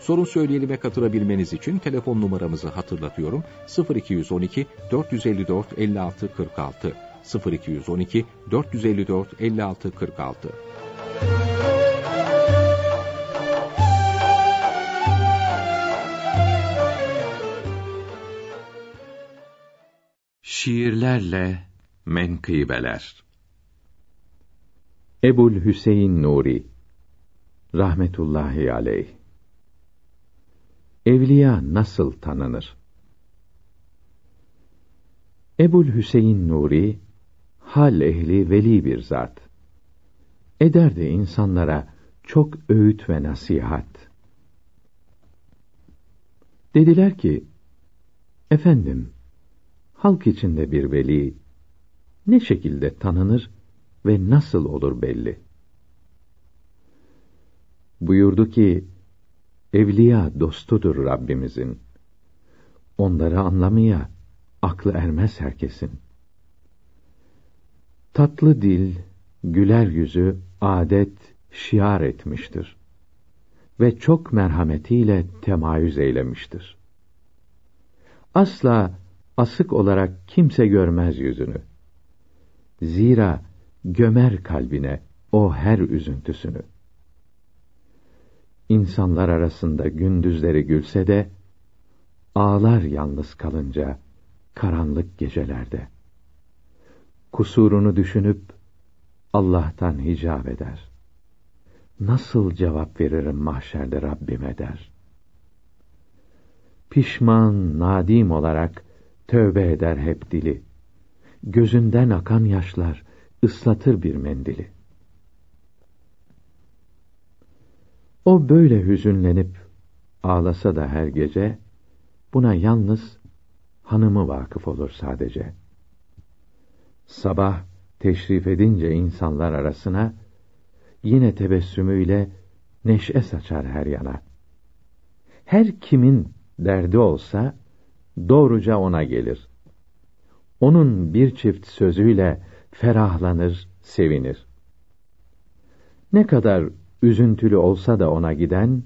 Sorun söyleyelime katılabilmeniz için telefon numaramızı hatırlatıyorum. 0212 454 56 46 0212 454 56 46 Şiirlerle Menkıbeler. Ebul Hüseyin Nuri Rahmetullahi Aleyh Evliya nasıl tanınır? Ebul Hüseyin Nuri, hal ehli veli bir zat. Ederdi insanlara çok öğüt ve nasihat. Dediler ki, efendim, halk içinde bir veli, ne şekilde tanınır ve nasıl olur belli? Buyurdu ki, Evliya dostudur Rabbimizin. Onları anlamaya aklı ermez herkesin. Tatlı dil, güler yüzü adet şiar etmiştir ve çok merhametiyle temayüz eylemiştir. Asla asık olarak kimse görmez yüzünü. Zira gömer kalbine o her üzüntüsünü. İnsanlar arasında gündüzleri gülse de, ağlar yalnız kalınca, karanlık gecelerde. Kusurunu düşünüp, Allah'tan hicap eder. Nasıl cevap veririm mahşerde Rabbime der. Pişman, nadim olarak, tövbe eder hep dili. Gözünden akan yaşlar, ıslatır bir mendili. O böyle hüzünlenip ağlasa da her gece buna yalnız hanımı vakıf olur sadece. Sabah teşrif edince insanlar arasına yine tebessümüyle neşe saçar her yana. Her kimin derdi olsa doğruca ona gelir. Onun bir çift sözüyle ferahlanır, sevinir. Ne kadar üzüntülü olsa da ona giden,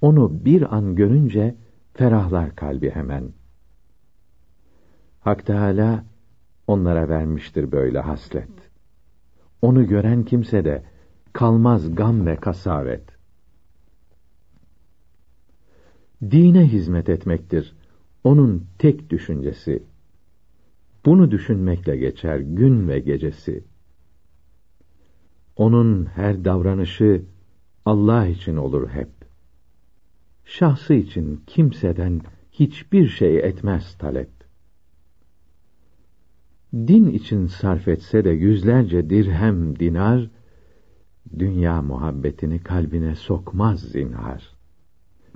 onu bir an görünce ferahlar kalbi hemen. Hak Teâlâ, onlara vermiştir böyle haslet. Onu gören kimse de, kalmaz gam ve kasavet. Dine hizmet etmektir, onun tek düşüncesi. Bunu düşünmekle geçer gün ve gecesi. Onun her davranışı Allah için olur hep. Şahsı için kimseden hiçbir şey etmez talep. Din için sarf etse de yüzlerce dirhem dinar, dünya muhabbetini kalbine sokmaz zinhar.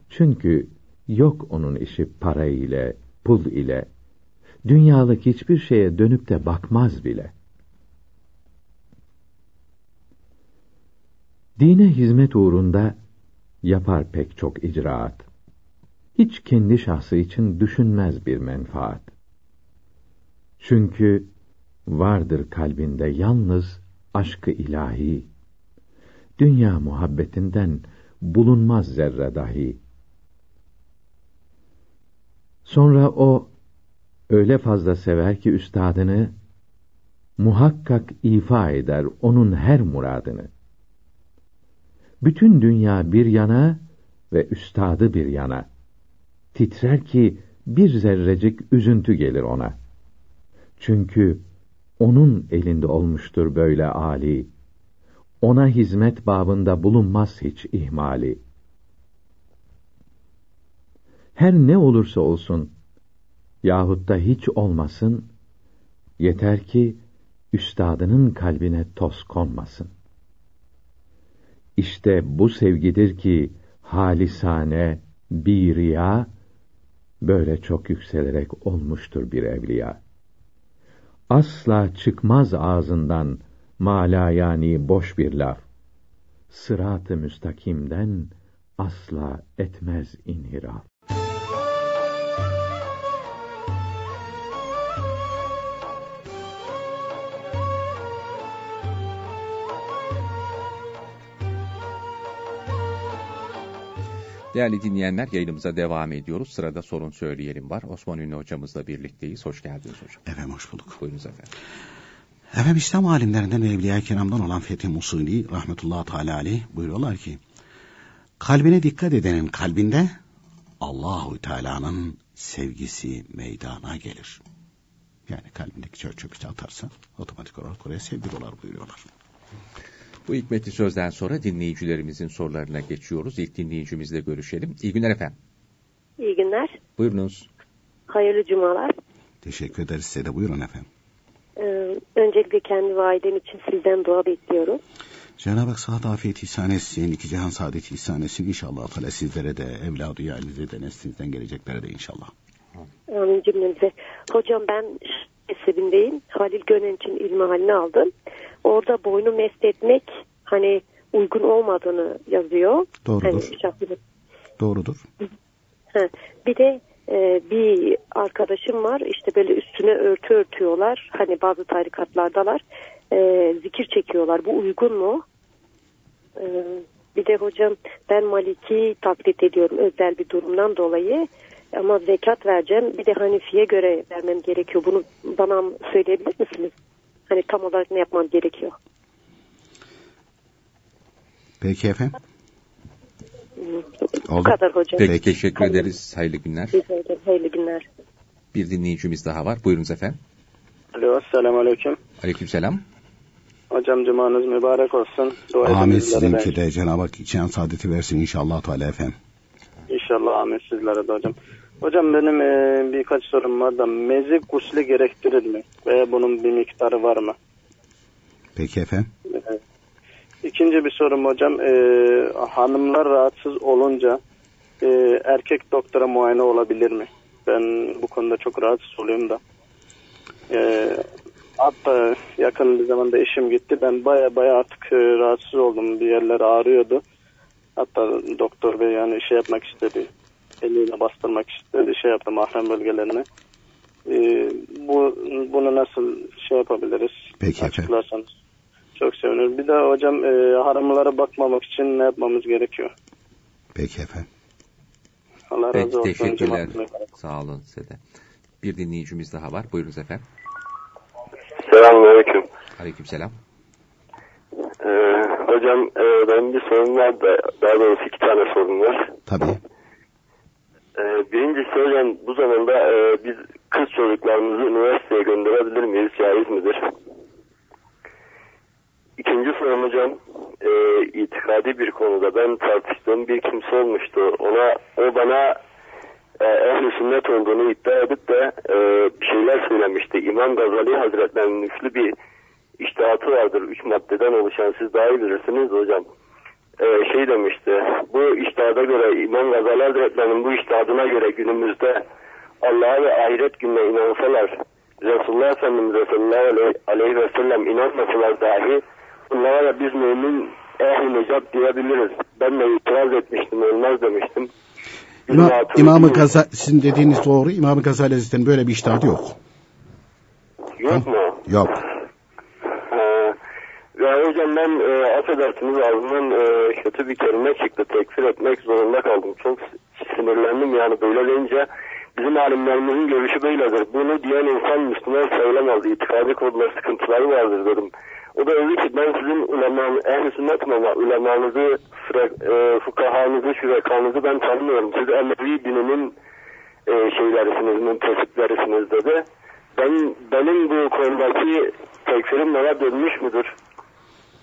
Çünkü yok onun işi para ile, pul ile, dünyalık hiçbir şeye dönüp de bakmaz bile. Dine hizmet uğrunda yapar pek çok icraat. Hiç kendi şahsı için düşünmez bir menfaat. Çünkü vardır kalbinde yalnız aşkı ilahi. Dünya muhabbetinden bulunmaz zerre dahi. Sonra o öyle fazla sever ki üstadını muhakkak ifa eder onun her muradını. Bütün dünya bir yana ve üstadı bir yana. Titrer ki bir zerrecik üzüntü gelir ona. Çünkü onun elinde olmuştur böyle âli. Ona hizmet babında bulunmaz hiç ihmali. Her ne olursa olsun, yahut da hiç olmasın, yeter ki, üstadının kalbine toz konmasın. İşte bu sevgidir ki halisane, bir riya, böyle çok yükselerek olmuştur bir evliya. Asla çıkmaz ağzından mala yani boş bir laf. Sırat-ı müstakimden asla etmez inhiraf. Değerli dinleyenler yayınımıza devam ediyoruz. Sırada sorun söyleyelim var. Osman Ünlü hocamızla birlikteyiz. Hoş geldiniz hocam. Efendim hoş bulduk. Buyurunuz efendim. Efendim İslam alimlerinden ve Evliya-i Kiram'dan olan Fethi Musuli rahmetullahi teala aleyh buyuruyorlar ki kalbine dikkat edenin kalbinde Allahu Teala'nın sevgisi meydana gelir. Yani kalbindeki çöp çöpü atarsa otomatik olarak oraya sevgi dolar buyuruyorlar. Bu hikmetli sözden sonra dinleyicilerimizin sorularına geçiyoruz. İlk dinleyicimizle görüşelim. İyi günler efendim. İyi günler. Buyurunuz. Hayırlı cumalar. Teşekkür ederiz size de buyurun efendim. Ee, öncelikle kendi ve ailem için sizden dua bekliyorum. Cenab-ı Hak sıhhat afiyet ihsan etsin, iki cihan saadeti ihsan etsin. İnşallah Teala sizlere de, evladı yalinize de, neslinizden geleceklere de inşallah. Amin cümlemize. Hocam ben mezhebindeyim. Halil Gönenç'in ilmi halini aldım. Orada boynu mest etmek hani uygun olmadığını yazıyor. Doğrudur. Şahsım- Doğrudur. Ha, bir de e, bir arkadaşım var işte böyle üstüne örtü örtüyorlar hani bazı tarikatlardalar E, zikir çekiyorlar bu uygun mu? E, bir de hocam ben Maliki taklit ediyorum özel bir durumdan dolayı ama zekat vereceğim bir de Hanifi'ye göre vermem gerekiyor bunu bana söyleyebilir misiniz? Hani tam olarak ne yapmam gerekiyor? Peki efendim. Bu Oldu. kadar hocam. Peki, teşekkür ederiz. Hayırlı günler. Hayırlı günler. Bir dinleyicimiz daha var. Buyurunuz efendim. Alo, selamun aleyküm. Aleykümselam. Hocam cumanız mübarek olsun. Dua Amin sizinki de. Cenab-ı Hak cihan saadeti versin inşallah Teala efendim. İnşallah amin sizlere de hocam. Hocam benim e, birkaç sorum var da mezi gusli gerektirir mi? Veya bunun bir miktarı var mı? Peki efendim. E, İkinci bir sorum hocam. E, hanımlar rahatsız olunca e, erkek doktora muayene olabilir mi? Ben bu konuda çok rahatsız oluyorum da. E, hatta yakın bir zamanda eşim gitti. Ben baya baya artık e, rahatsız oldum. Bir yerler ağrıyordu. Hatta doktor bey yani şey yapmak istedi. Eliyle bastırmak istedi. Şey yaptı mahrem bölgelerine. E, bu bunu nasıl şey yapabiliriz? Peki efendim. Açıklarsanız. Çok sevinirim. Bir de hocam e, haramlara bakmamak için ne yapmamız gerekiyor? Peki efendim. Allah Peki razı olsun. teşekkürler. Sağ olun size de. Bir dinleyicimiz daha var. Buyurunuz efendim. Selamünaleyküm. Aleykümselam. Ee, hocam e, benim bir sorum var da daha doğrusu iki tane sorum var. Tabii. Ee, birincisi hocam bu zamanda e, biz kız çocuklarımızı üniversiteye gönderebilir miyiz? Caiz midir? İkinci sorum hocam e, itikadi bir konuda ben tartıştığım bir kimse olmuştu. Ona o bana e, ehl sünnet olduğunu iddia edip de e, bir şeyler söylemişti. İmam Gazali Hazretleri'nin üflü bir iştihatı vardır. Üç maddeden oluşan siz daha iyi bilirsiniz hocam. Ee, şey demişti. Bu iştihada göre İmam Gazali Hazretleri'nin bu iştihadına göre günümüzde Allah'a ve ahiret gününe inansalar Resulullah Efendimiz sallallahu aleyhi, ve sellem inanmasalar dahi bunlara da biz mümin ehli necat diyebiliriz. Ben de itiraz etmiştim, olmaz demiştim. İmam, İmam-ı Gazali, sizin dediğiniz doğru. İmam-ı Gazali Hazretleri'nin böyle bir iştihadı yok. Yok mu? Yok. Ya hocam ben e, affedersiniz ağzımdan e, kötü bir kelime çıktı. Tekfir etmek zorunda kaldım. Çok sinirlendim yani böyle deyince bizim alimlerimizin görüşü böyledir. Bunu diyen insan Müslüman sayılamaz. İtikadi konuda sıkıntıları vardır dedim. O da dedi ki ben sizin ulemanı, ehl-i sünnetim ama ulemanızı, fre- e, fukahanızı, şürekanızı ben tanımıyorum. Siz Emevi dininin e, şeylerisiniz, müntesiplerisiniz dedi. Ben benim bu konudaki tekfirim bana dönmüş müdür?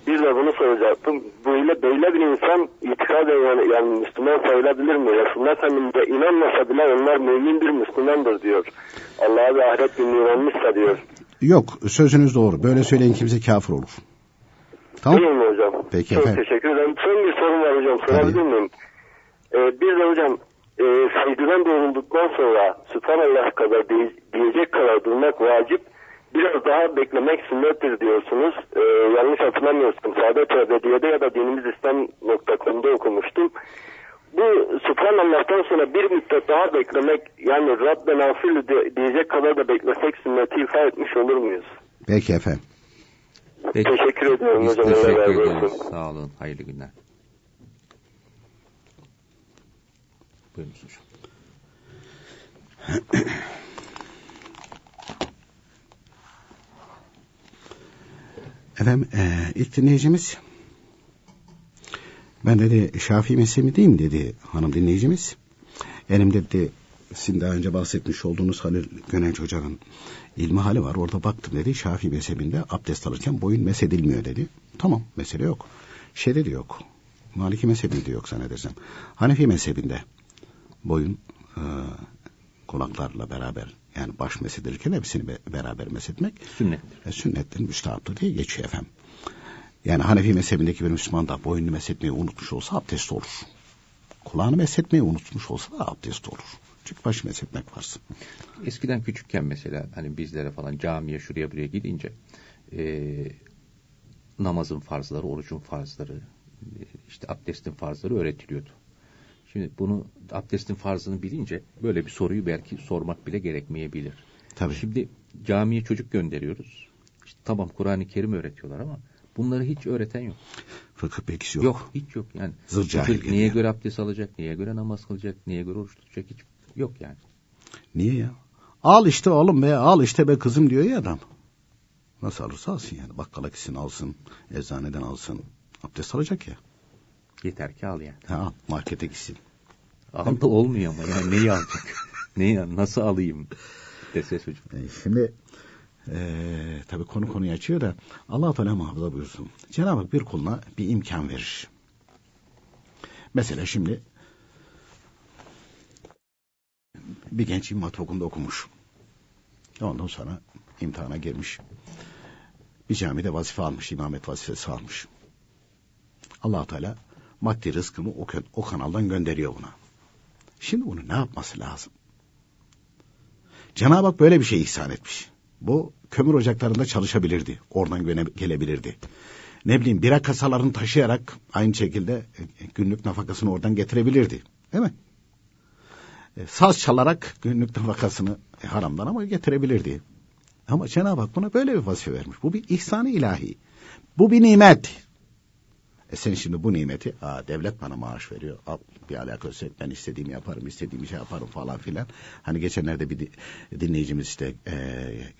Bir de bunu soracaktım. Böyle böyle bir insan itikaden yani, yani Müslüman sayılabilir mi? Resulullah Efendimiz'e inanmasa bile onlar mümin bir Müslümandır diyor. Allah'a ve ahiret gününe inanmışsa diyor. Yok. Sözünüz doğru. Böyle söyleyen kimse kafir olur. Tamam. Değil mi hocam? Peki Çok efendim. teşekkür ederim. Son bir sorum var hocam. Sorabilir miyim? Ee, bir de hocam e, secdeden doğrulduktan sonra Sübhanallah kadar diye- diyecek kadar durmak vacip. Biraz daha beklemek sünnettir diyorsunuz. E, yanlış hatırlamıyorsam Saadet Ebediye'de ya da dinimizislam.com'da okumuştum. Bu Sübhanallah'tan sonra bir müddet daha beklemek yani Rabbena fil de- diyecek kadar da beklesek sünneti ifa etmiş olur muyuz? Peki efendim. Peki. Teşekkür ediyorum Biz hocam. Teşekkür ederiz. Sağ olun. Hayırlı günler. Buyurunuz hocam. Efendim e, ilk dinleyicimiz ben dedi Şafii mezhebindeyim dedi hanım dinleyicimiz. Elimde dedi sizin daha önce bahsetmiş olduğunuz Halil Gönenç Hoca'nın ilmi hali var. Orada baktım dedi Şafii mezhebinde abdest alırken boyun mesedilmiyor dedi. Tamam mesele yok. Şeyde de yok. Maliki mezhebinde de yok zannedersem. Hanefi mezhebinde boyun e, kulaklarla beraber yani baş mesedilirken hepsini be- beraber mesetmek Sünnettir. e, sünnettir, müstahaptır diye geçiyor efendim. Yani Hanefi mezhebindeki bir Müslüman da boynunu mesetmeyi unutmuş olsa abdest olur. Kulağını mesetmeyi unutmuş olsa da abdest olur. Çünkü başı mesetmek varsın. Eskiden küçükken mesela hani bizlere falan camiye şuraya buraya gidince e, namazın farzları, orucun farzları, e, işte abdestin farzları öğretiliyordu. Şimdi bunu abdestin farzını bilince böyle bir soruyu belki sormak bile gerekmeyebilir. Tabii. Şimdi camiye çocuk gönderiyoruz. İşte tamam Kur'an-ı Kerim öğretiyorlar ama bunları hiç öğreten yok. Fıkıh bilgisi yok. Yok, hiç yok yani. Zır cahil neye geliyor. göre abdest alacak, neye göre namaz kılacak, neye göre oruç tutacak hiç yok yani. Niye ya? Al işte oğlum be, al işte be kızım diyor ya adam. Nasıl alırsa alsın yani. Bakkala gitsin alsın, eczaneden alsın. Abdest alacak ya. Yeter ki al yani. Ha, al, markete gitsin. Al da olmuyor ama yani neyi alacak? neyi, nasıl alayım dese çocuk. E, Şimdi e, tabii konu konuyu açıyor da allah Teala muhafaza buyursun. Cenab-ı Hak bir kuluna bir imkan verir. Mesela şimdi bir genç İmam Hatip Okulu'nda okumuş. Ondan sonra imtihana girmiş. Bir camide vazife almış, imamet vazifesi almış. allah Teala maddi rızkını o, o kanaldan gönderiyor buna. Şimdi bunu ne yapması lazım? Cenab-ı Hak böyle bir şey ihsan etmiş. Bu kömür ocaklarında çalışabilirdi. Oradan gelebilirdi. Ne bileyim bira kasalarını taşıyarak aynı şekilde e, günlük nafakasını oradan getirebilirdi. Değil mi? E, Saz çalarak günlük nafakasını e, haramdan ama getirebilirdi. Ama Cenab-ı Hak buna böyle bir vazife vermiş. Bu bir ihsanı ilahi. Bu bir nimet. E sen şimdi bu nimeti, aa, devlet bana maaş veriyor. Al, bir alakası yok. Ben istediğimi yaparım, istediğimi şey yaparım falan filan. Hani geçenlerde bir di- dinleyicimiz işte e,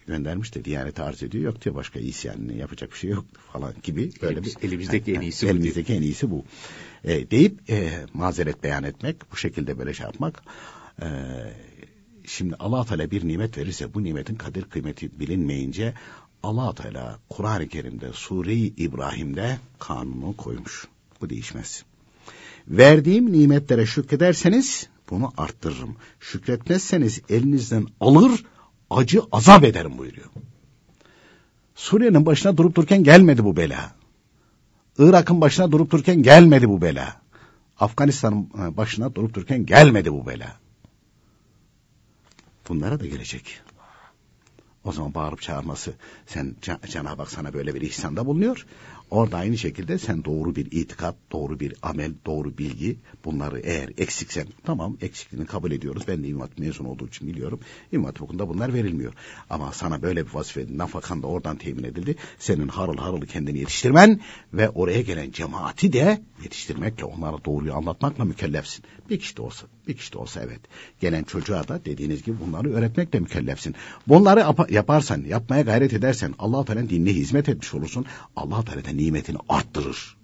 göndermiş de Diyanet arz ediyor. Yok diyor başka isyanını yapacak bir şey yok falan gibi. Böyle Elimiz- bir, elimizdeki en iyisi bu Elimizdeki en iyisi bu. E, deyip e, mazeret beyan etmek, bu şekilde böyle şey yapmak. E, şimdi allah Teala bir nimet verirse bu nimetin kadir kıymeti bilinmeyince allah Teala Kur'an-ı Kerim'de Sure-i İbrahim'de kanunu koymuş. Bu değişmez. Verdiğim nimetlere şükrederseniz bunu arttırırım. Şükretmezseniz elinizden alır acı azap ederim buyuruyor. Suriye'nin başına durup dururken gelmedi bu bela. Irak'ın başına durup dururken gelmedi bu bela. Afganistan'ın e, başına durup dururken gelmedi bu bela. Bunlara da gelecek. O zaman bağırıp çağırması sen Cenab-ı Hak sana böyle bir ihsanda bulunuyor. Orada aynı şekilde sen doğru bir itikat, doğru bir amel, doğru bilgi bunları eğer eksiksen tamam eksikliğini kabul ediyoruz. Ben de İmam mezun olduğu için biliyorum. İmam Hatip bunlar verilmiyor. Ama sana böyle bir vazife nafakan da oradan temin edildi. Senin harıl harıl kendini yetiştirmen ve oraya gelen cemaati de yetiştirmekle onlara doğruyu anlatmakla mükellefsin. Bir kişi de olsa, bir kişi de olsa evet. Gelen çocuğa da dediğiniz gibi bunları öğretmekle mükellefsin. Bunları yapa- yaparsan, yapmaya gayret edersen Allah Teala'nın dinine hizmet etmiş olursun. Allah Teala nimetini arttırır.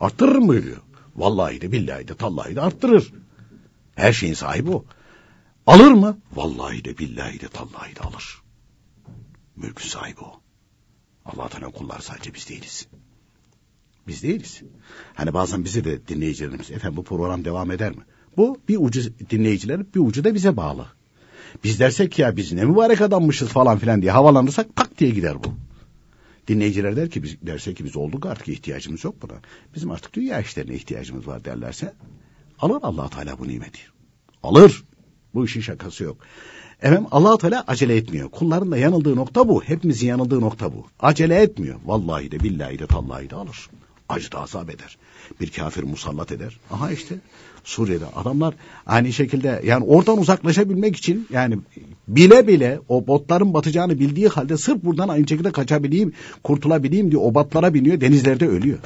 Arttırır mı buyuruyor. Vallahi de billahi de tallahi de arttırır. Her şeyin sahibi o. Alır mı? Vallahi de billahi de tallahi de alır. Mülkün sahibi o. Allah Teala kullar sadece biz değiliz. Biz değiliz. Hani bazen bizi de dinleyicilerimiz efendim bu program devam eder mi? Bu bir ucu dinleyicilerin bir ucu da bize bağlı. Biz dersek ya biz ne mübarek adammışız falan filan diye havalandırsak tak diye gider bu. Dinleyiciler der ki biz derse ki biz olduk artık ihtiyacımız yok buna. Bizim artık dünya işlerine ihtiyacımız var derlerse alır Allah Teala bu nimeti. Alır. Bu işin şakası yok. Efendim allah Teala acele etmiyor. Kulların da yanıldığı nokta bu. Hepimizin yanıldığı nokta bu. Acele etmiyor. Vallahi de billahi de tallahi de alır. Acı da azap eder. Bir kafir musallat eder. Aha işte Suriye'de adamlar aynı şekilde yani oradan uzaklaşabilmek için yani bile bile o botların batacağını bildiği halde sırf buradan aynı şekilde kaçabileyim, kurtulabileyim diye o botlara biniyor, denizlerde ölüyor.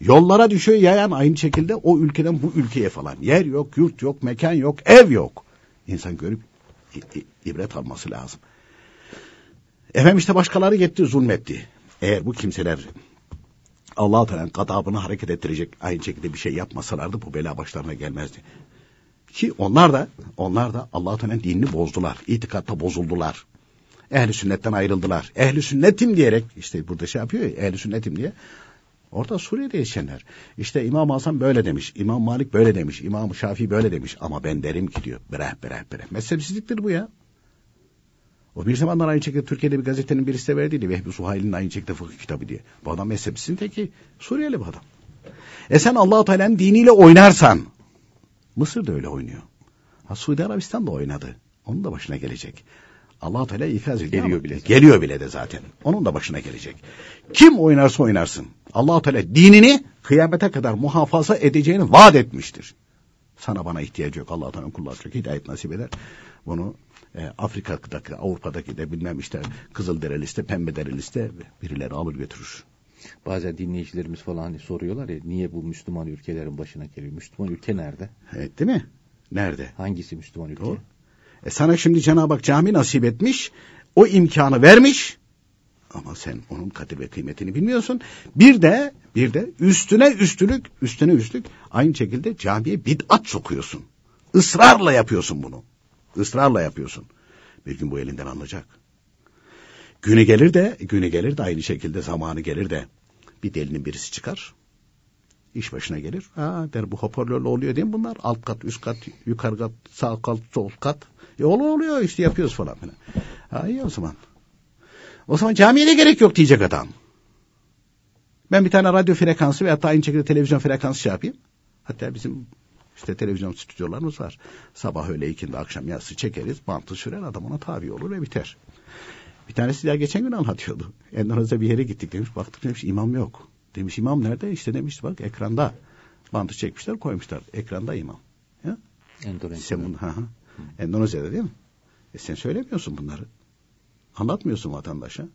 Yollara düşüyor yayan aynı şekilde o ülkeden bu ülkeye falan. Yer yok, yurt yok, mekan yok, ev yok. İnsan görüp ibret alması lazım. Efendim işte başkaları gitti zulmetti. Eğer bu kimseler Allah-u Teala'nın gadabını hareket ettirecek aynı şekilde bir şey yapmasalardı bu bela başlarına gelmezdi. Ki onlar da onlar da Allah-u Teala'nın dinini bozdular. İtikatta bozuldular. Ehli sünnetten ayrıldılar. Ehli sünnetim diyerek işte burada şey yapıyor ya ehli sünnetim diye. Orada Suriye'de yaşayanlar. İşte İmam Hasan böyle demiş, İmam Malik böyle demiş, İmam Şafii böyle demiş. Ama ben derim ki diyor, bereh bereh bereh. Mezhepsizliktir bu ya. O bir zamanlar aynı şekilde Türkiye'de bir gazetenin birisi de verdiydi. Vehbi Suhail'in aynı şekilde fıkıh kitabı diye. Bu adam mezhepsizin teki Suriyeli bu adam. E sen Allah-u Teala'nın diniyle oynarsan Mısır da öyle oynuyor. Ha, Suudi Arabistan da oynadı. Onun da başına gelecek. Allah Teala ikaz ediyor. Geliyor bile. Geliyor bile de zaten. Onun da başına gelecek. Kim oynarsa oynarsın. Allah Teala dinini kıyamete kadar muhafaza edeceğini vaat etmiştir. Sana bana ihtiyacı yok. Allah Teala kulları çok hidayet nasip eder. Bunu e, Afrika'daki, Avrupa'daki de bilmem işte Kızıldere liste, Pembedere liste birileri alır götürür. Bazen dinleyicilerimiz falan hani soruyorlar ya niye bu Müslüman ülkelerin başına geliyor? Müslüman ülke nerede? Evet değil mi? Nerede? Hangisi Müslüman ülke? Doğru. E sana şimdi Cenab-ı Hak cami nasip etmiş, o imkanı vermiş ama sen onun kadir ve kıymetini bilmiyorsun. Bir de bir de üstüne üstlük, üstüne üstlük aynı şekilde camiye bid'at sokuyorsun. Israrla yapıyorsun bunu. Israrla yapıyorsun. Bir gün bu elinden alınacak. Günü gelir de, günü gelir de aynı şekilde zamanı gelir de bir delinin birisi çıkar. İş başına gelir. Ha der bu hoparlörle oluyor değil mi bunlar? Alt kat, üst kat, yukarı kat, sağ kat, sol kat. E oluyor oluyor işte yapıyoruz falan. Ha iyi o zaman. O zaman camiye de gerek yok diyecek adam. Ben bir tane radyo frekansı veya aynı şekilde televizyon frekansı şey yapayım. Hatta bizim işte televizyon stüdyolarımız var. Sabah öyle ikindi akşam yatsı çekeriz. Bantı sürer adam ona tabi olur ve biter. Bir tanesi daha geçen gün anlatıyordu. Endonezya bir yere gittik demiş. Baktık demiş imam yok. Demiş imam nerede? İşte demiş bak ekranda. Bantı çekmişler koymuşlar. Ekranda imam. Ya? Sen, ha. Endonezya'da değil mi? E sen söylemiyorsun bunları. Anlatmıyorsun vatandaşa.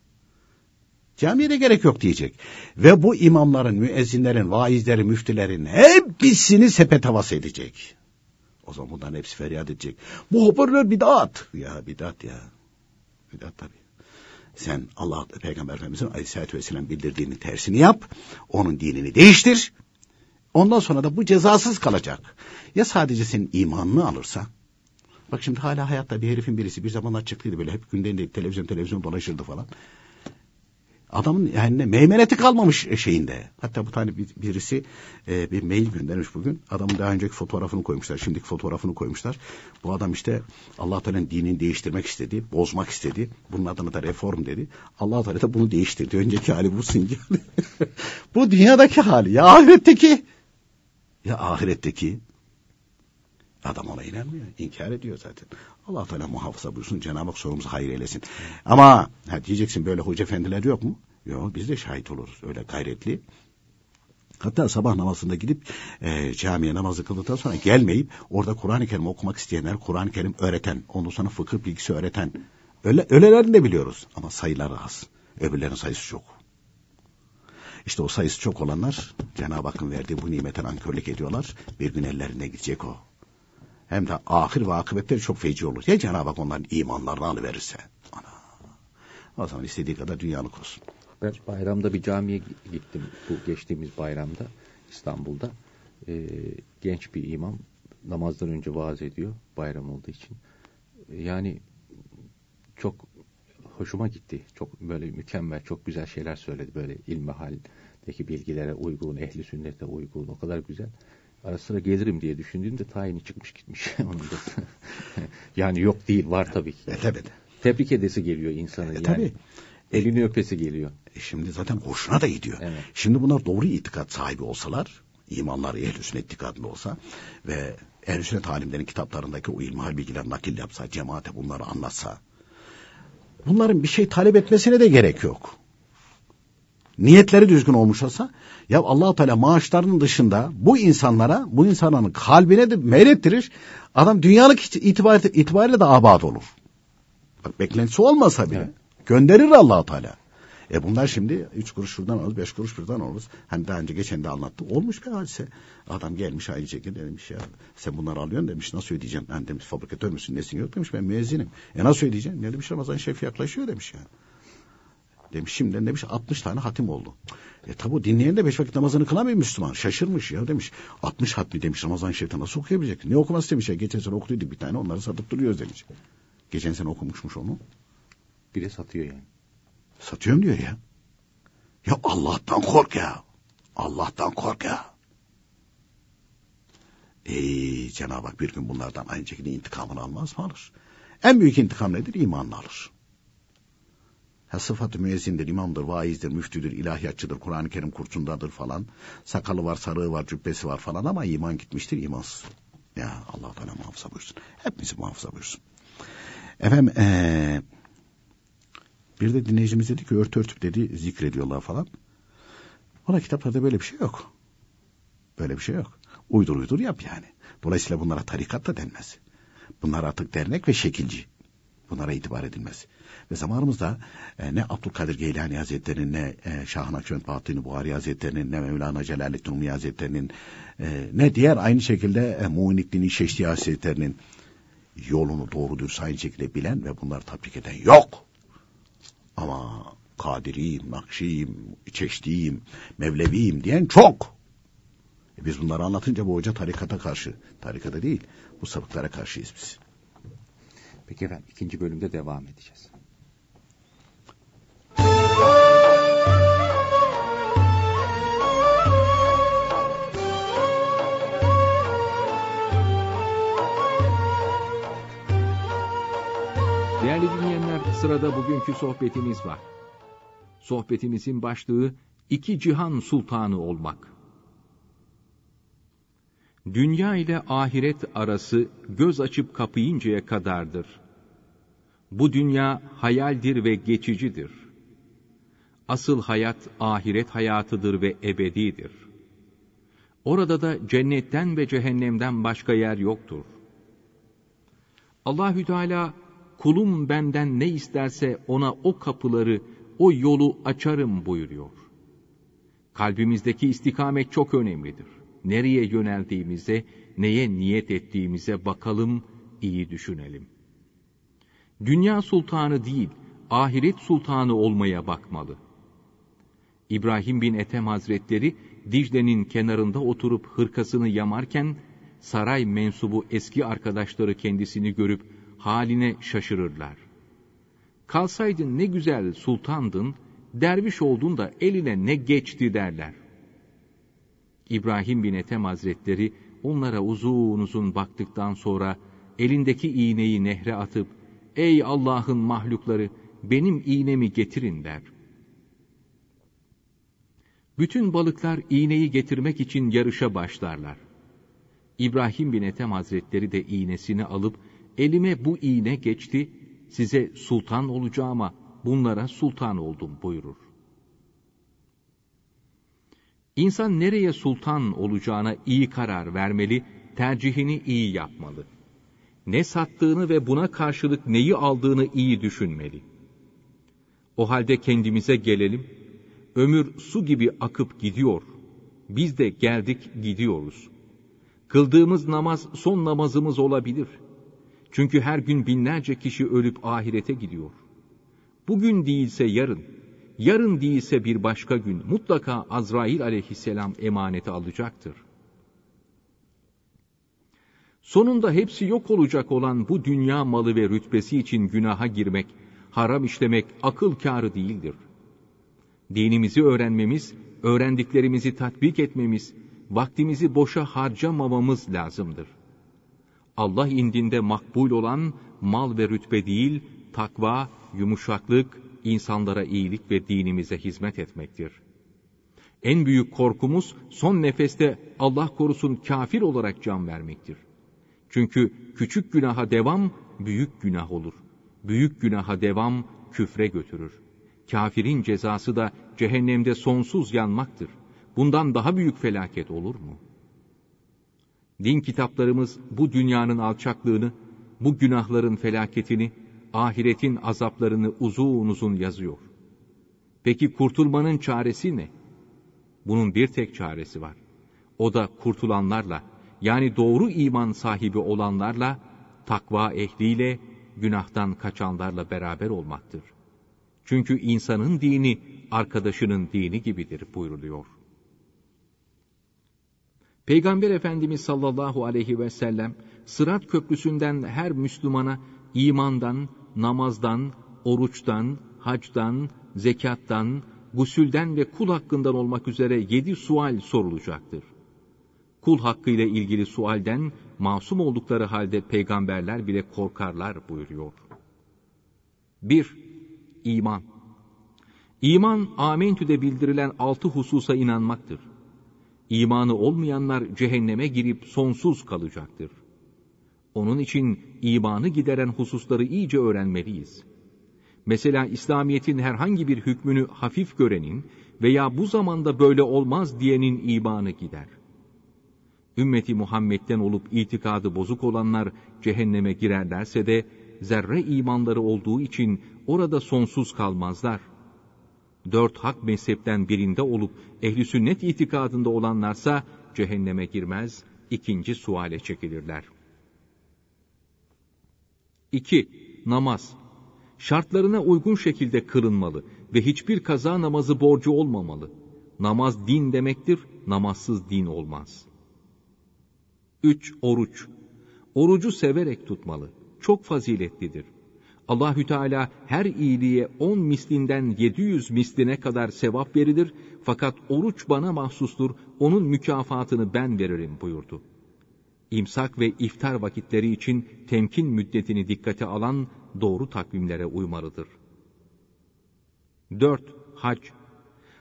Camiye de gerek yok diyecek. Ve bu imamların, müezzinlerin, vaizlerin, müftülerin hepsini sepet havası edecek. O zaman bunların hepsi feryat edecek. Bu hoparlör bidat. Ya bidat ya. Bidat tabii. Sen Allah Peygamber Efendimiz'in Aleyhisselatü Vesselam bildirdiğini tersini yap. Onun dinini değiştir. Ondan sonra da bu cezasız kalacak. Ya sadece senin imanını alırsa. Bak şimdi hala hayatta bir herifin birisi bir zamanlar çıktıydı böyle hep gündemde televizyon televizyon dolaşırdı falan. Adamın yani meymeneti kalmamış şeyinde. Hatta bu tane bir, birisi e, bir mail göndermiş bugün. Adamın daha önceki fotoğrafını koymuşlar. Şimdiki fotoğrafını koymuşlar. Bu adam işte Allah Teala'nın dinini değiştirmek istedi. Bozmak istedi. Bunun adına da reform dedi. Allah Teala da bunu değiştirdi. Önceki hali bu sinci. bu dünyadaki hali. Ya ahiretteki. Ya ahiretteki. Adam ona inanmıyor. İnkar ediyor zaten. Allah Teala muhafaza buyursun. Cenab-ı Hak sorumuzu hayır eylesin. Ama ha, diyeceksin böyle hoca efendiler yok mu? Yok biz de şahit oluruz. Öyle gayretli. Hatta sabah namazında gidip e, camiye namazı kıldıktan sonra gelmeyip orada Kur'an-ı Kerim okumak isteyenler, Kur'an-ı Kerim öğreten, ondan sonra fıkıh bilgisi öğreten öyle, öylelerini de biliyoruz. Ama sayıları az. Öbürlerin sayısı çok. İşte o sayısı çok olanlar Cenab-ı Hakk'ın verdiği bu nimete nankörlük ediyorlar. Bir gün ellerine gidecek o hem de ahir ve akıbetleri çok feci olur. Ya Cenab-ı Hak onların imanlarını alıverirse. Ana. O zaman istediği kadar dünyalık olsun. Ben bayramda bir camiye gittim. Bu geçtiğimiz bayramda İstanbul'da. Ee, genç bir imam namazdan önce vaaz ediyor bayram olduğu için. Yani çok hoşuma gitti. Çok böyle mükemmel, çok güzel şeyler söyledi. Böyle ilmihaldeki bilgilere uygun, ehli sünnete uygun. O kadar güzel ara sıra gelirim diye düşündüğümde tayini çıkmış gitmiş. yani yok değil var tabii ki. E, tabii. Tebrik edesi geliyor insanın e, yani. Tabii. Elini öpesi geliyor. E, şimdi zaten hoşuna da gidiyor. Evet. Şimdi bunlar doğru itikat sahibi olsalar, imanları ehl-i sünnet itikadında olsa ve ehl sünnet alimlerin kitaplarındaki o ilmihal bilgiler nakil yapsa, cemaate bunları anlatsa, bunların bir şey talep etmesine de gerek yok. Niyetleri düzgün olmuş olsa, ya allah Teala maaşlarının dışında bu insanlara, bu insanların kalbine de meylettirir, adam dünyalık itibariyle, itibariyle de abat olur. Bak beklentisi olmasa bile, evet. gönderir allah Teala. E bunlar şimdi üç kuruş şuradan alırız, beş kuruş buradan alırız. Hani daha önce geçen de anlattı. Olmuş bir hadise. Adam gelmiş aynı şekilde demiş ya sen bunları alıyorsun demiş. Nasıl ödeyeceğim? Ben demiş fabrikatör müsün nesin yok demiş. Ben müezzinim. E nasıl ödeyeceğim? Ne demiş Ramazan şefi yaklaşıyor demiş ya. Demiş şimdi demiş 60 tane hatim oldu. E tabi dinleyen de beş vakit namazını kılamıyor Müslüman. Şaşırmış ya demiş. 60 hatmi demiş Ramazan şerifte nasıl okuyabilecek? Ne okuması demiş ya. Geçen sene okuduyduk bir tane onları satıp duruyoruz demiş. Geçen sene okumuşmuş onu. Bir de satıyor yani. Satıyorum diyor ya. Ya Allah'tan kork ya. Allah'tan kork ya. Ey Cenab-ı Hak bir gün bunlardan aynı şekilde intikamını almaz mı alır? En büyük intikam nedir? İmanla alır. Ha sıfatı müezzindir, imamdır, vaizdir, müftüdür, ilahiyatçıdır, Kur'an-ı Kerim kursundadır falan. Sakalı var, sarığı var, cübbesi var falan ama iman gitmiştir, imansız. Ya Allah Teala muhafaza buyursun. Hepimizi muhafaza buyursun. Efendim ee, bir de dinleyicimiz dedi ki örtü örtüp dedi zikrediyorlar falan. Ona kitaplarda böyle bir şey yok. Böyle bir şey yok. Uydur uydur yap yani. Dolayısıyla bunlara tarikat da denmez. Bunlar artık dernek ve şekilci. Bunlara itibar edilmez. Ve zamanımızda e, ne Abdülkadir Geylani Hazretleri'nin ne e, Şah Nakşibend Bahattin Buhari Hazretleri'nin ne Mevlana Celaleddin Rumi Hazretleri'nin e, ne diğer aynı şekilde e, Muğniddin Şeşti Hazretleri'nin yolunu doğru dürüst aynı şekilde bilen ve bunları tatbik eden yok. Ama Kadiriyim, Nakşiyim, Çeşdiyim, Mevleviyim diyen çok. E biz bunları anlatınca bu hoca tarikata karşı, tarikata değil, bu sapıklara karşıyız biz. Peki efendim, ikinci bölümde devam edeceğiz. Değerli dinleyenler, sırada bugünkü sohbetimiz var. Sohbetimizin başlığı iki cihan sultanı olmak. Dünya ile ahiret arası göz açıp kapayıncaya kadardır. Bu dünya hayaldir ve geçicidir. Asıl hayat ahiret hayatıdır ve ebedidir. Orada da cennetten ve cehennemden başka yer yoktur. Allahü Teala kulum benden ne isterse ona o kapıları, o yolu açarım buyuruyor. Kalbimizdeki istikamet çok önemlidir. Nereye yöneldiğimize, neye niyet ettiğimize bakalım, iyi düşünelim. Dünya sultanı değil, ahiret sultanı olmaya bakmalı. İbrahim bin Ethem Hazretleri, Dicle'nin kenarında oturup hırkasını yamarken, saray mensubu eski arkadaşları kendisini görüp haline şaşırırlar. Kalsaydın ne güzel sultandın, derviş oldun da eline ne geçti derler. İbrahim bin Ethem Hazretleri onlara uzun uzun baktıktan sonra elindeki iğneyi nehre atıp, ''Ey Allah'ın mahlukları, benim iğnemi getirin.'' der. Bütün balıklar iğneyi getirmek için yarışa başlarlar. İbrahim bin Ethem Hazretleri de iğnesini alıp elime bu iğne geçti, size sultan olacağıma bunlara sultan oldum buyurur. İnsan nereye sultan olacağına iyi karar vermeli, tercihini iyi yapmalı. Ne sattığını ve buna karşılık neyi aldığını iyi düşünmeli. O halde kendimize gelelim. Ömür su gibi akıp gidiyor. Biz de geldik gidiyoruz. Kıldığımız namaz son namazımız olabilir.'' Çünkü her gün binlerce kişi ölüp ahirete gidiyor. Bugün değilse yarın, yarın değilse bir başka gün mutlaka Azrail aleyhisselam emaneti alacaktır. Sonunda hepsi yok olacak olan bu dünya malı ve rütbesi için günaha girmek, haram işlemek akıl kârı değildir. Dinimizi öğrenmemiz, öğrendiklerimizi tatbik etmemiz, vaktimizi boşa harcamamamız lazımdır. Allah indinde makbul olan mal ve rütbe değil, takva, yumuşaklık, insanlara iyilik ve dinimize hizmet etmektir. En büyük korkumuz son nefeste Allah korusun kafir olarak can vermektir. Çünkü küçük günaha devam büyük günah olur. Büyük günaha devam küfre götürür. Kafirin cezası da cehennemde sonsuz yanmaktır. Bundan daha büyük felaket olur mu? Din kitaplarımız bu dünyanın alçaklığını, bu günahların felaketini, ahiretin azaplarını uzun uzun yazıyor. Peki kurtulmanın çaresi ne? Bunun bir tek çaresi var. O da kurtulanlarla, yani doğru iman sahibi olanlarla, takva ehliyle, günahtan kaçanlarla beraber olmaktır. Çünkü insanın dini, arkadaşının dini gibidir buyruluyor. Peygamber Efendimiz sallallahu aleyhi ve sellem, Sırat Köprüsü'nden her Müslümana imandan, namazdan, oruçtan, hacdan, zekattan, gusülden ve kul hakkından olmak üzere yedi sual sorulacaktır. Kul hakkıyla ilgili sualden masum oldukları halde peygamberler bile korkarlar buyuruyor. 1. İman İman, amentüde bildirilen altı hususa inanmaktır. İmanı olmayanlar cehenneme girip sonsuz kalacaktır. Onun için imanı gideren hususları iyice öğrenmeliyiz. Mesela İslamiyet'in herhangi bir hükmünü hafif görenin veya bu zamanda böyle olmaz diyenin imanı gider. Ümmeti Muhammed'den olup itikadı bozuk olanlar cehenneme girerlerse de zerre imanları olduğu için orada sonsuz kalmazlar. Dört hak mezhepten birinde olup ehli sünnet itikadında olanlarsa cehenneme girmez, ikinci suale çekilirler. 2. Namaz şartlarına uygun şekilde kırılmalı ve hiçbir kaza namazı borcu olmamalı. Namaz din demektir, namazsız din olmaz. 3. Oruç Orucu severek tutmalı. Çok faziletlidir. Allahü Teala her iyiliğe on mislinden 700 misline kadar sevap verilir fakat oruç bana mahsustur, onun mükafatını ben veririm buyurdu. İmsak ve iftar vakitleri için temkin müddetini dikkate alan doğru takvimlere uymalıdır. 4. Hac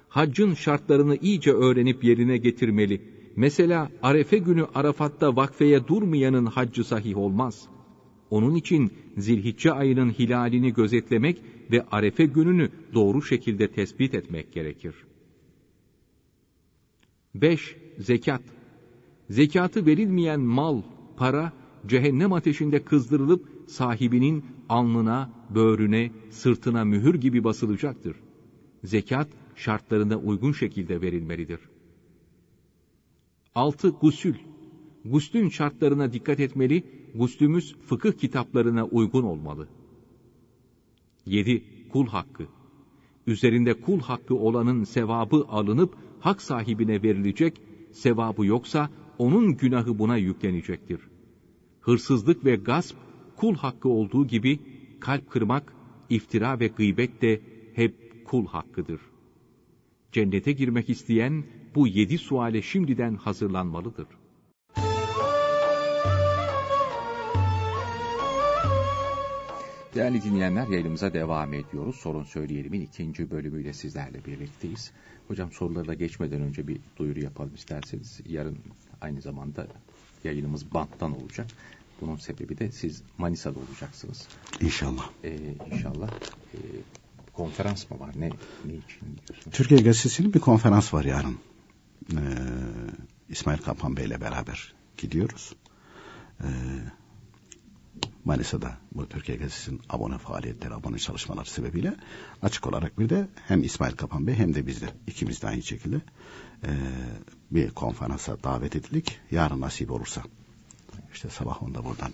Haccın şartlarını iyice öğrenip yerine getirmeli. Mesela Arefe günü Arafat'ta vakfeye durmayanın haccı sahih olmaz. Onun için zilhicce ayının hilalini gözetlemek ve Arefe gününü doğru şekilde tespit etmek gerekir. 5. Zekat Zekatı verilmeyen mal, para, cehennem ateşinde kızdırılıp sahibinin alnına, böğrüne, sırtına mühür gibi basılacaktır. Zekat şartlarına uygun şekilde verilmelidir. 6. Gusül Guslün şartlarına dikkat etmeli, guslümüz fıkıh kitaplarına uygun olmalı. 7. Kul hakkı Üzerinde kul hakkı olanın sevabı alınıp hak sahibine verilecek, sevabı yoksa onun günahı buna yüklenecektir. Hırsızlık ve gasp kul hakkı olduğu gibi kalp kırmak, iftira ve gıybet de hep kul hakkıdır. Cennete girmek isteyen bu yedi suale şimdiden hazırlanmalıdır. Değerli dinleyenler yayınımıza devam ediyoruz. Sorun Söyleyelim'in ikinci bölümüyle sizlerle birlikteyiz. Hocam sorularla geçmeden önce bir duyuru yapalım isterseniz. Yarın aynı zamanda yayınımız banttan olacak. Bunun sebebi de siz Manisa'da olacaksınız. İnşallah. Ee, inşallah. Ee, konferans mı var? Ne, ne için diyorsunuz? Türkiye Gazetesi'nin bir konferans var yarın. Ee, İsmail Kapan Bey ile beraber gidiyoruz. Ee, Manisa'da bu Türkiye Gazetesi'nin abone faaliyetleri, abone çalışmaları sebebiyle açık olarak bir de hem İsmail Kapan Bey hem de biz de ikimiz de aynı şekilde e, bir konferansa davet edildik. Yarın nasip olursa işte sabah onda buradan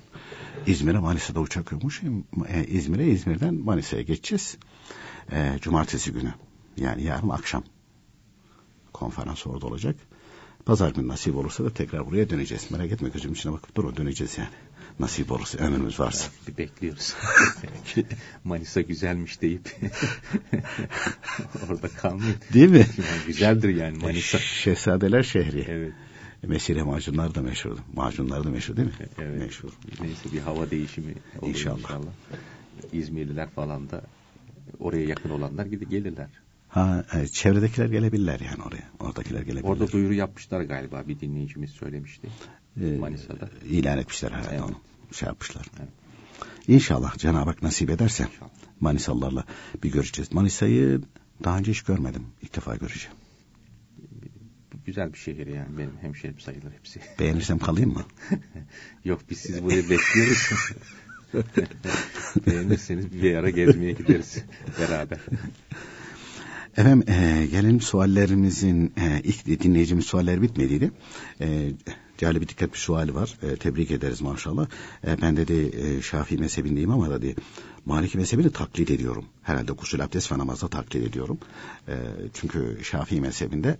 İzmir'e Manisa'da uçak yokmuş. E, İzmir'e İzmir'den Manisa'ya geçeceğiz. E, cumartesi günü yani yarın akşam konferans orada olacak. Pazar günü nasip olursa da tekrar buraya döneceğiz. Merak etme gözüm içine bakıp durun döneceğiz yani. Nasip olursa ömrümüz varsa. Bir bekliyoruz. Manisa güzelmiş deyip orada kalmayın. Değil mi? Yani güzeldir yani Manisa. Şehzadeler şehri. Evet. Mesire macunlar da meşhur. Macunlar da meşhur değil mi? Evet. Meşhur. Neyse bir hava değişimi olur. İnşallah. inşallah. İzmirliler falan da oraya yakın olanlar gidip gelirler. Ha, e, çevredekiler gelebilirler yani oraya. Oradakiler gelebilirler. Orada duyuru yapmışlar galiba bir dinleyicimiz söylemişti. Ee, Manisa'da. ilan etmişler herhalde Evet. onu. Şey yapmışlar. Evet. İnşallah Cenab-ı Hak nasip ederse İnşallah. Manisalılarla bir göreceğiz. Manisa'yı daha önce hiç görmedim. İlk defa göreceğim. Güzel bir şehir yani benim hemşerim sayılır hepsi. Beğenirsem kalayım mı? Yok biz sizi buraya bekliyoruz. Beğenirseniz bir ara gezmeye gideriz beraber. Efendim e, gelelim suallerimizin e, ilk dinleyicimiz sualler bitmediydi. E, Cale bir dikkat bir suali var. E, tebrik ederiz maşallah. E, ben dedi e, Şafii mezhebindeyim ama dedi Maliki mezhebini taklit ediyorum. Herhalde gusül abdest ve namazda taklit ediyorum. E, çünkü Şafii mezhebinde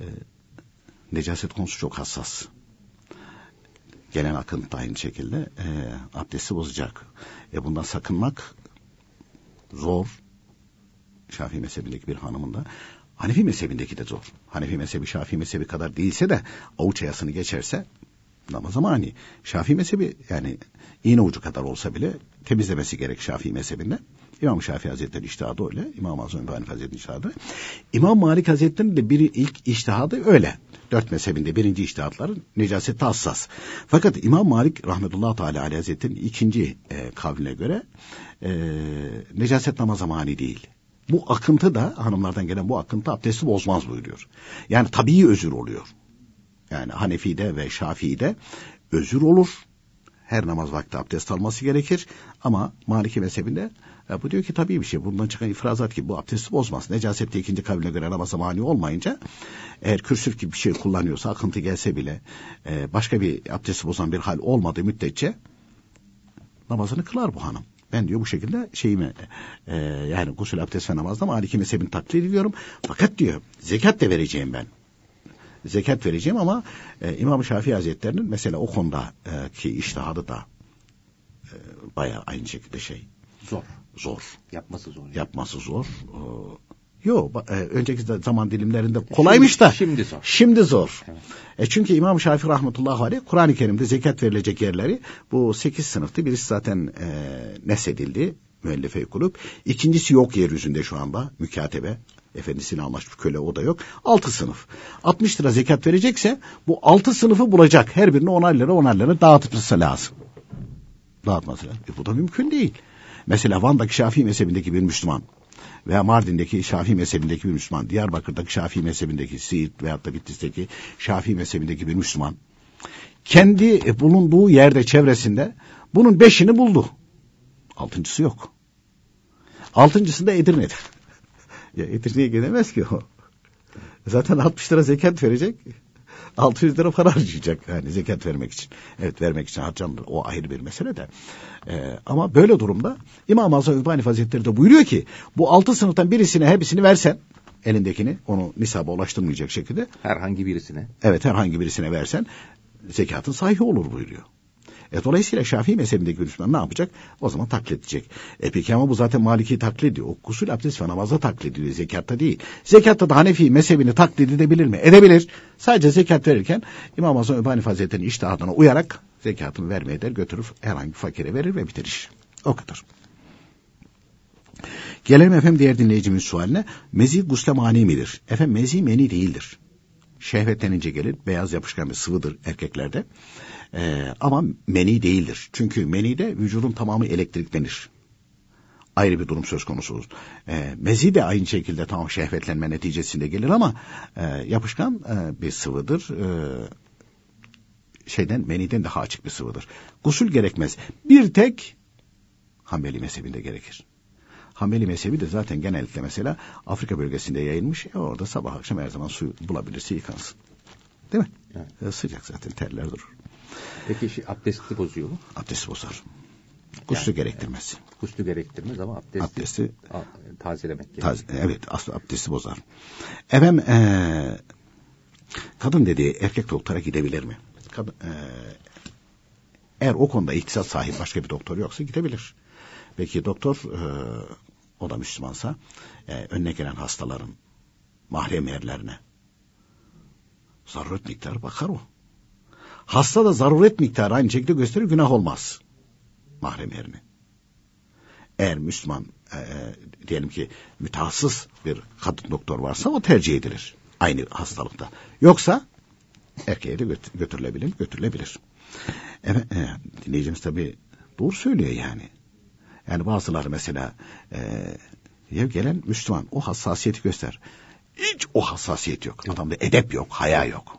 e, necaset konusu çok hassas. Gelen akıntı aynı şekilde e, abdesti bozacak. E, bundan sakınmak zor. Şafii mezhebindeki bir hanımın da Hanefi mezhebindeki de zor. Hanefi mezhebi Şafii mezhebi kadar değilse de avuç ayasını geçerse namaza mani. Şafii mezhebi yani iğne ucu kadar olsa bile temizlemesi gerek Şafii mezhebinde. İmam Şafii Hazretleri iştihadı öyle. İmam Azam İbrahim Hazretleri iştihadı. İmam Malik Hazretleri'nin de biri ilk iştihadı öyle. Dört mezhebinde birinci iştihatları necasette hassas. Fakat İmam Malik rahmetullah teala aleyhi hazretleri'nin ikinci e, kavline göre e, necaset namaza mani değil. Bu akıntı da hanımlardan gelen bu akıntı abdesti bozmaz buyuruyor. Yani tabii özür oluyor. Yani Hanefi'de ve Şafii'de özür olur. Her namaz vakti abdest alması gerekir. Ama Maliki mezhebinde e, bu diyor ki tabii bir şey. Bundan çıkan ifrazat ki bu abdesti bozmaz. Necasette ikinci kavline göre namaza mani olmayınca eğer kürsüf gibi bir şey kullanıyorsa akıntı gelse bile e, başka bir abdesti bozan bir hal olmadığı müddetçe namazını kılar bu hanım. Ben diyor bu şekilde şeyimi e, yani gusül abdest ve namazda Maliki mezhebini taklit ediyorum. Fakat diyor zekat da vereceğim ben. Zekat vereceğim ama e, İmam Şafii Hazretleri'nin mesela o konuda e, ki iştihadı da e, bayağı aynı şekilde şey Zor. zor. Yapması zor. yani. Yapması zor. Yok önceki de zaman dilimlerinde kolaymış da. Şimdi zor. Şimdi zor. Evet. E çünkü İmam Şafii rahmetullahi aleyh Kur'an-ı Kerim'de zekat verilecek yerleri bu sekiz sınıftı. Birisi zaten e, nesedildi müellife kulüp. İkincisi yok yeryüzünde şu anda mükatebe. Efendisiyle anlaşmış köle o da yok. Altı sınıf. 60 lira zekat verecekse bu altı sınıfı bulacak. Her birine onar lira onar lira dağıtması lazım. Dağıtması lazım. E bu da mümkün değil. Mesela Van'daki Şafii mezhebindeki bir Müslüman veya Mardin'deki Şafii mezhebindeki bir Müslüman, Diyarbakır'daki Şafii mezhebindeki Siirt veyahut da Bitlis'teki Şafii mezhebindeki bir Müslüman kendi bulunduğu yerde çevresinde bunun beşini buldu. Altıncısı yok. Altıncısında Edirne'de. ya Edirne'ye gidemez ki o. Zaten 60 lira zekat verecek. 600 lira para harcayacak yani zekat vermek için. Evet vermek için harcanır. O ayrı bir mesele de. Ee, ama böyle durumda İmam-ı Azam İbani Hazretleri de buyuruyor ki bu altı sınıftan birisine hepsini versen elindekini onu nisaba ulaştırmayacak şekilde Herhangi birisine. evet herhangi birisine versen zekatın sahihi olur buyuruyor. E, dolayısıyla Şafii mezhebindeki Müslüman ne yapacak? O zaman taklit edecek. E peki ama bu zaten Maliki taklit. O gusül abdest ve namazda taklit. Zekatta değil. Zekatta da Hanefi mezhebini taklit edebilir mi? Edebilir. Sadece zekat verirken İmam Azam Hanife Hazretleri'nin iştihadına uyarak zekatını vermeye der götürür. Herhangi bir fakire verir ve bitirir. O kadar. Gelelim efendim diğer dinleyicimiz sualine. Mezi gusle mani midir? Efendim mezi meni değildir. Şehvetlenince gelir. Beyaz yapışkan bir sıvıdır erkeklerde. Ee, ama meni değildir. Çünkü menide vücudun tamamı elektriklenir. Ayrı bir durum söz konusu. Ee, mezi de aynı şekilde tamam şehvetlenme neticesinde gelir ama e, yapışkan e, bir sıvıdır. Ee, şeyden meniden daha açık bir sıvıdır. Gusül gerekmez. Bir tek Hanbeli mezhebinde gerekir. Hanbeli mezhebi de zaten genellikle mesela Afrika bölgesinde yayılmış. E orada sabah akşam her zaman su bulabilirse yıkansın. Değil mi? Evet. E, sıcak zaten terler durur. Peki şey, abdesti bozuyor mu? Abdesti bozar. Gusül gerektirmez. Guslü gerektirmez ama abdesti, Abdesti tazelemek gerekir. Taz, evet aslı abdesti bozar. Efendim eee, kadın dediği erkek doktora gidebilir mi? Kadın, eee, eğer o konuda ihtisas sahibi başka bir doktor yoksa gidebilir. Peki doktor eee, o da Müslümansa eee, önüne gelen hastaların mahrem yerlerine zaruret miktarı bakar o. Hasta da zaruret miktarı aynı şekilde gösterir günah olmaz mahrem yerine eğer Müslüman e, diyelim ki mütehassıs bir kadın doktor varsa o tercih edilir. Aynı hastalıkta. Yoksa erkeğe de götürülebilir, götürülebilir. Evet, e, dinleyicimiz tabii doğru söylüyor yani. Yani bazıları mesela e, gelen Müslüman o hassasiyeti göster. Hiç o hassasiyet yok. Adamda edep yok, haya yok.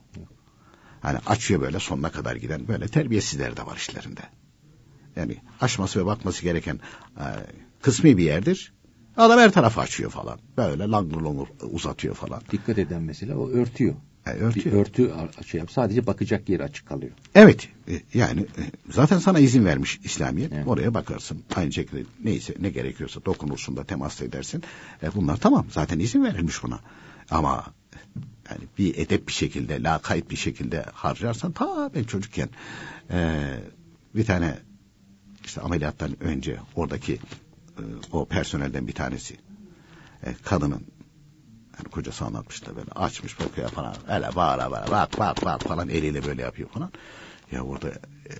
Hani açıyor böyle sonuna kadar giden böyle terbiyesizler de var işlerinde. Yani açması ve bakması gereken e, kısmi bir yerdir. Adam her tarafı açıyor falan. Böyle langur uzatıyor falan. Dikkat eden mesela o örtüyor. E, örtüyor. Bir örtü şey yap. Sadece bakacak yer açık kalıyor. Evet. E, yani e, zaten sana izin vermiş İslamiyet. Evet. Oraya bakarsın. Aynı şekilde neyse ne gerekiyorsa dokunursun da temas edersin. E, bunlar tamam. Zaten izin verilmiş buna. Ama yani bir edep bir şekilde, lakayt bir şekilde harcarsan ta ben çocukken e, bir tane işte ameliyattan önce oradaki e, o personelden bir tanesi e, kadının yani kocası anlatmıştı böyle açmış bakıyor falan öyle bağıra bağıra bak bak bak falan eliyle böyle yapıyor falan. Ya orada e,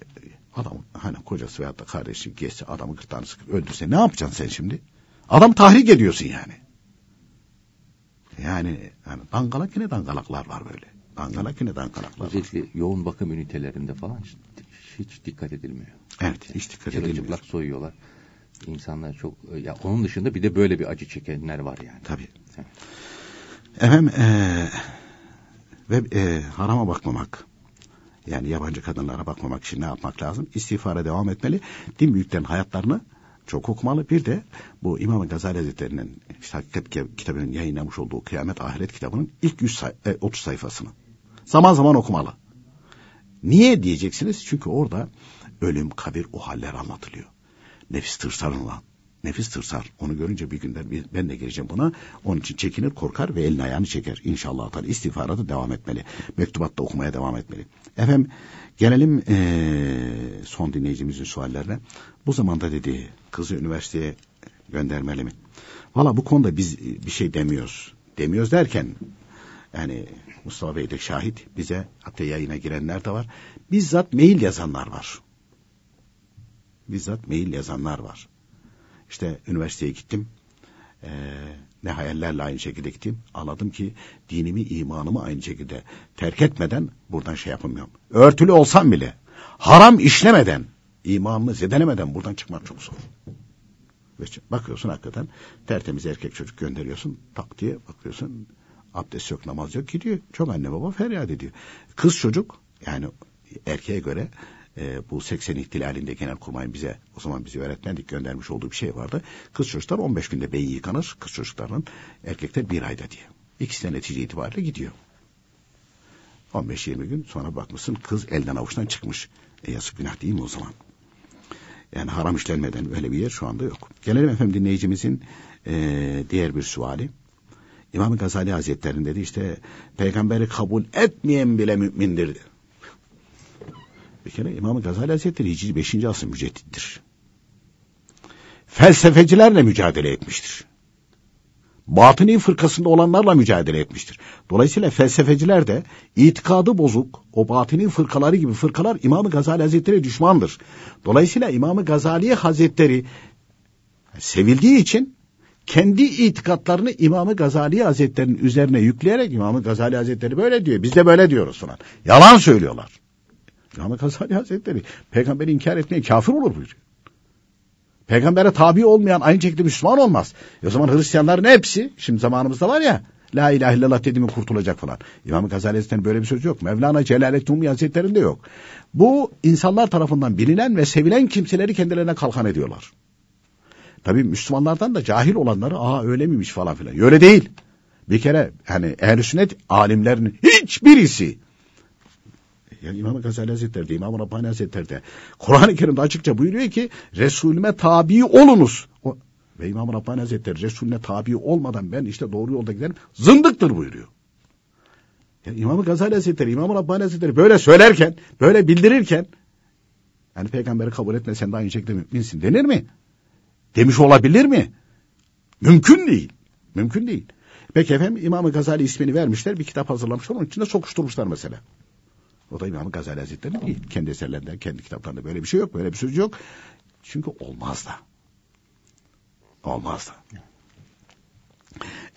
adam hani kocası veyahut da kardeşi geçse adamı gırtlağını sıkıp öldürse ne yapacaksın sen şimdi? Adam tahrik ediyorsun yani. Yani, yani dangalak yine dangalaklar var böyle. Dangalak yine dangalaklar Özellikle var. yoğun bakım ünitelerinde falan hiç, hiç dikkat edilmiyor. Evet hiç dikkat edilmiyor. soyuyorlar. İnsanlar çok ya onun dışında bir de böyle bir acı çekenler var yani. Tabii. Evet. Efendim ee, ve e, harama bakmamak. Yani yabancı kadınlara bakmamak için ne yapmak lazım? İstiğfara devam etmeli. Din büyüklerin hayatlarını çok okumalı. Bir de bu İmam Gazali Hazretleri'nin işte Hakikat kitabının yayınlamış olduğu Kıyamet Ahiret kitabının ilk 100 say 30 e, sayfasını zaman zaman okumalı. Niye diyeceksiniz? Çünkü orada ölüm, kabir o haller anlatılıyor. Nefis tırsarılan, nefis tırsar. Onu görünce bir günler ben de geleceğim buna. Onun için çekinir, korkar ve elini ayağını çeker. İnşallah Teala istiğfara da devam etmeli. Mektubatta okumaya devam etmeli. Efendim gelelim ee, son dinleyicimizin suallerine. Bu zamanda dedi kızı üniversiteye göndermeli mi? Valla bu konuda biz bir şey demiyoruz. Demiyoruz derken yani Mustafa Bey de şahit bize hatta yayına girenler de var. Bizzat mail yazanlar var. Bizzat mail yazanlar var. İşte üniversiteye gittim. Ee, ne hayallerle aynı şekilde gittim. Anladım ki dinimi, imanımı aynı şekilde terk etmeden buradan şey yapamıyorum. Örtülü olsam bile haram işlemeden, imanını zedelemeden buradan çıkmak çok zor. Bakıyorsun hakikaten tertemiz erkek çocuk gönderiyorsun. Tak diye bakıyorsun abdest yok namaz yok gidiyor. Çok anne baba feryat ediyor. Kız çocuk yani erkeğe göre e, bu 80 ihtilalinde genel kurmayın bize o zaman bizi öğretmendik göndermiş olduğu bir şey vardı. Kız çocuklar 15 günde beyin yıkanır. Kız çocukların erkekler bir ayda diye. İkisi de netice itibariyle gidiyor. 15-20 gün sonra bakmışsın kız elden avuçtan çıkmış. E yazık günah değil mi o zaman? Yani haram işlenmeden öyle bir yer şu anda yok. Gelelim efendim dinleyicimizin e, diğer bir suali. İmam Gazali Hazretleri'nin dedi işte peygamberi kabul etmeyen bile mümindir. Bir kere İmam Gazali Hazretleri Hicri 5. asır müceddittir. Felsefecilerle mücadele etmiştir. Batıni fırkasında olanlarla mücadele etmiştir. Dolayısıyla felsefeciler de itikadı bozuk, o batini fırkaları gibi fırkalar İmam Gazali Hazretleri düşmandır. Dolayısıyla İmam Gazali Hazretleri sevildiği için kendi itikatlarını İmam Gazali Hazretleri'nin üzerine yükleyerek İmam Gazali Hazretleri böyle diyor. Biz de böyle diyoruz falan. Yalan söylüyorlar. İmam Gazali Hazretleri peygamberi inkar etmeye kafir olur buyuruyor. Peygambere tabi olmayan aynı şekilde Müslüman olmaz. E o zaman Hristiyanların hepsi şimdi zamanımızda var ya La ilahe illallah dedi mi kurtulacak falan. İmam Gazali Hazretleri'nin böyle bir sözü yok. Mevlana Celaleddin Rumi Hazretleri'nde yok. Bu insanlar tarafından bilinen ve sevilen kimseleri kendilerine kalkan ediyorlar. Tabii Müslümanlardan da cahil olanları aa öyle miymiş falan filan. Öyle değil. Bir kere hani ehl sünnet alimlerinin hiçbirisi yani İmam Gazali Hazretleri İmam Rabbani Hazretleri de Kur'an-ı Kerim'de açıkça buyuruyor ki Resulüme tabi olunuz. O, ve İmam Rabbani Hazretleri Resulüne tabi olmadan ben işte doğru yolda giderim zındıktır buyuruyor. Yani İmam Gazali Hazretleri, İmam Rabbani Hazretleri böyle söylerken, böyle bildirirken yani peygamberi kabul etmesen de aynı şekilde müminsin denir mi? Demiş olabilir mi? Mümkün değil. Mümkün değil. Peki efendim İmam Gazali ismini vermişler bir kitap hazırlamışlar onun içinde sokuşturmuşlar mesela. O da İmam Gazali Hazretleri değil. Kendi eserlerinde, kendi kitaplarında böyle bir şey yok. Böyle bir söz yok. Çünkü olmaz da. Olmazdı.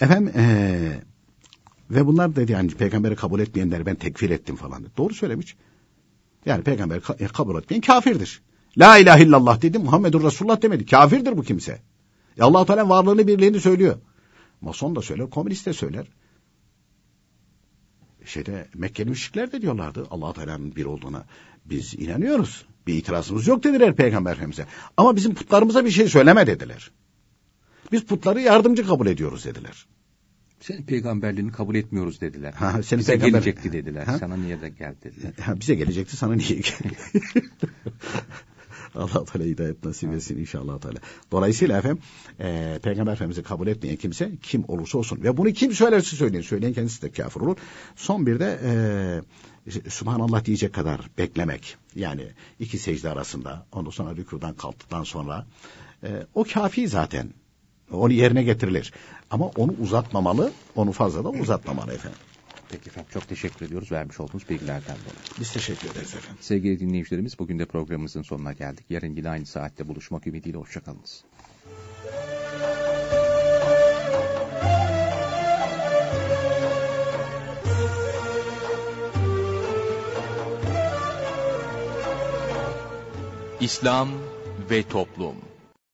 Efendim ee, ve bunlar dedi yani peygamberi kabul etmeyenleri ben tekfir ettim falan. Doğru söylemiş. Yani peygamberi ka- kabul etmeyen kafirdir. La ilahe illallah dedi Muhammedur Resulullah demedi. Kafirdir bu kimse. E allah Teala varlığını birliğini söylüyor. Mason da söyler, komünist de söyler. Şeyde Mekkeli müşrikler de diyorlardı allah Teala'nın bir olduğuna. Biz inanıyoruz. Bir itirazımız yok dediler Peygamber Efendimiz'e. Ama bizim putlarımıza bir şey söyleme dediler. Biz putları yardımcı kabul ediyoruz dediler. Senin peygamberliğini kabul etmiyoruz dediler. Ha, senin Bize peygamber- gelecekti dediler. Ha? Sana niye de geldi dediler. Ha, bize gelecekti sana niye geldi? Allah Teala hidayet nasip etsin inşallah Teala. Dolayısıyla efendim e, Peygamber Efendimiz'i kabul etmeyen kimse kim olursa olsun ve bunu kim söylerse söyleyin söyleyen kendisi de kafir olur. Son bir de e, Subhanallah diyecek kadar beklemek yani iki secde arasında ondan sonra rükudan kalktıktan sonra e, o kafi zaten onu yerine getirilir. Ama onu uzatmamalı, onu fazla da uzatmamalı efendim. Peki efendim çok teşekkür ediyoruz vermiş olduğunuz bilgilerden dolayı. Biz teşekkür ederiz efendim. Sevgili dinleyicilerimiz bugün de programımızın sonuna geldik. Yarın yine aynı saatte buluşmak ümidiyle hoşçakalınız. İslam ve Toplum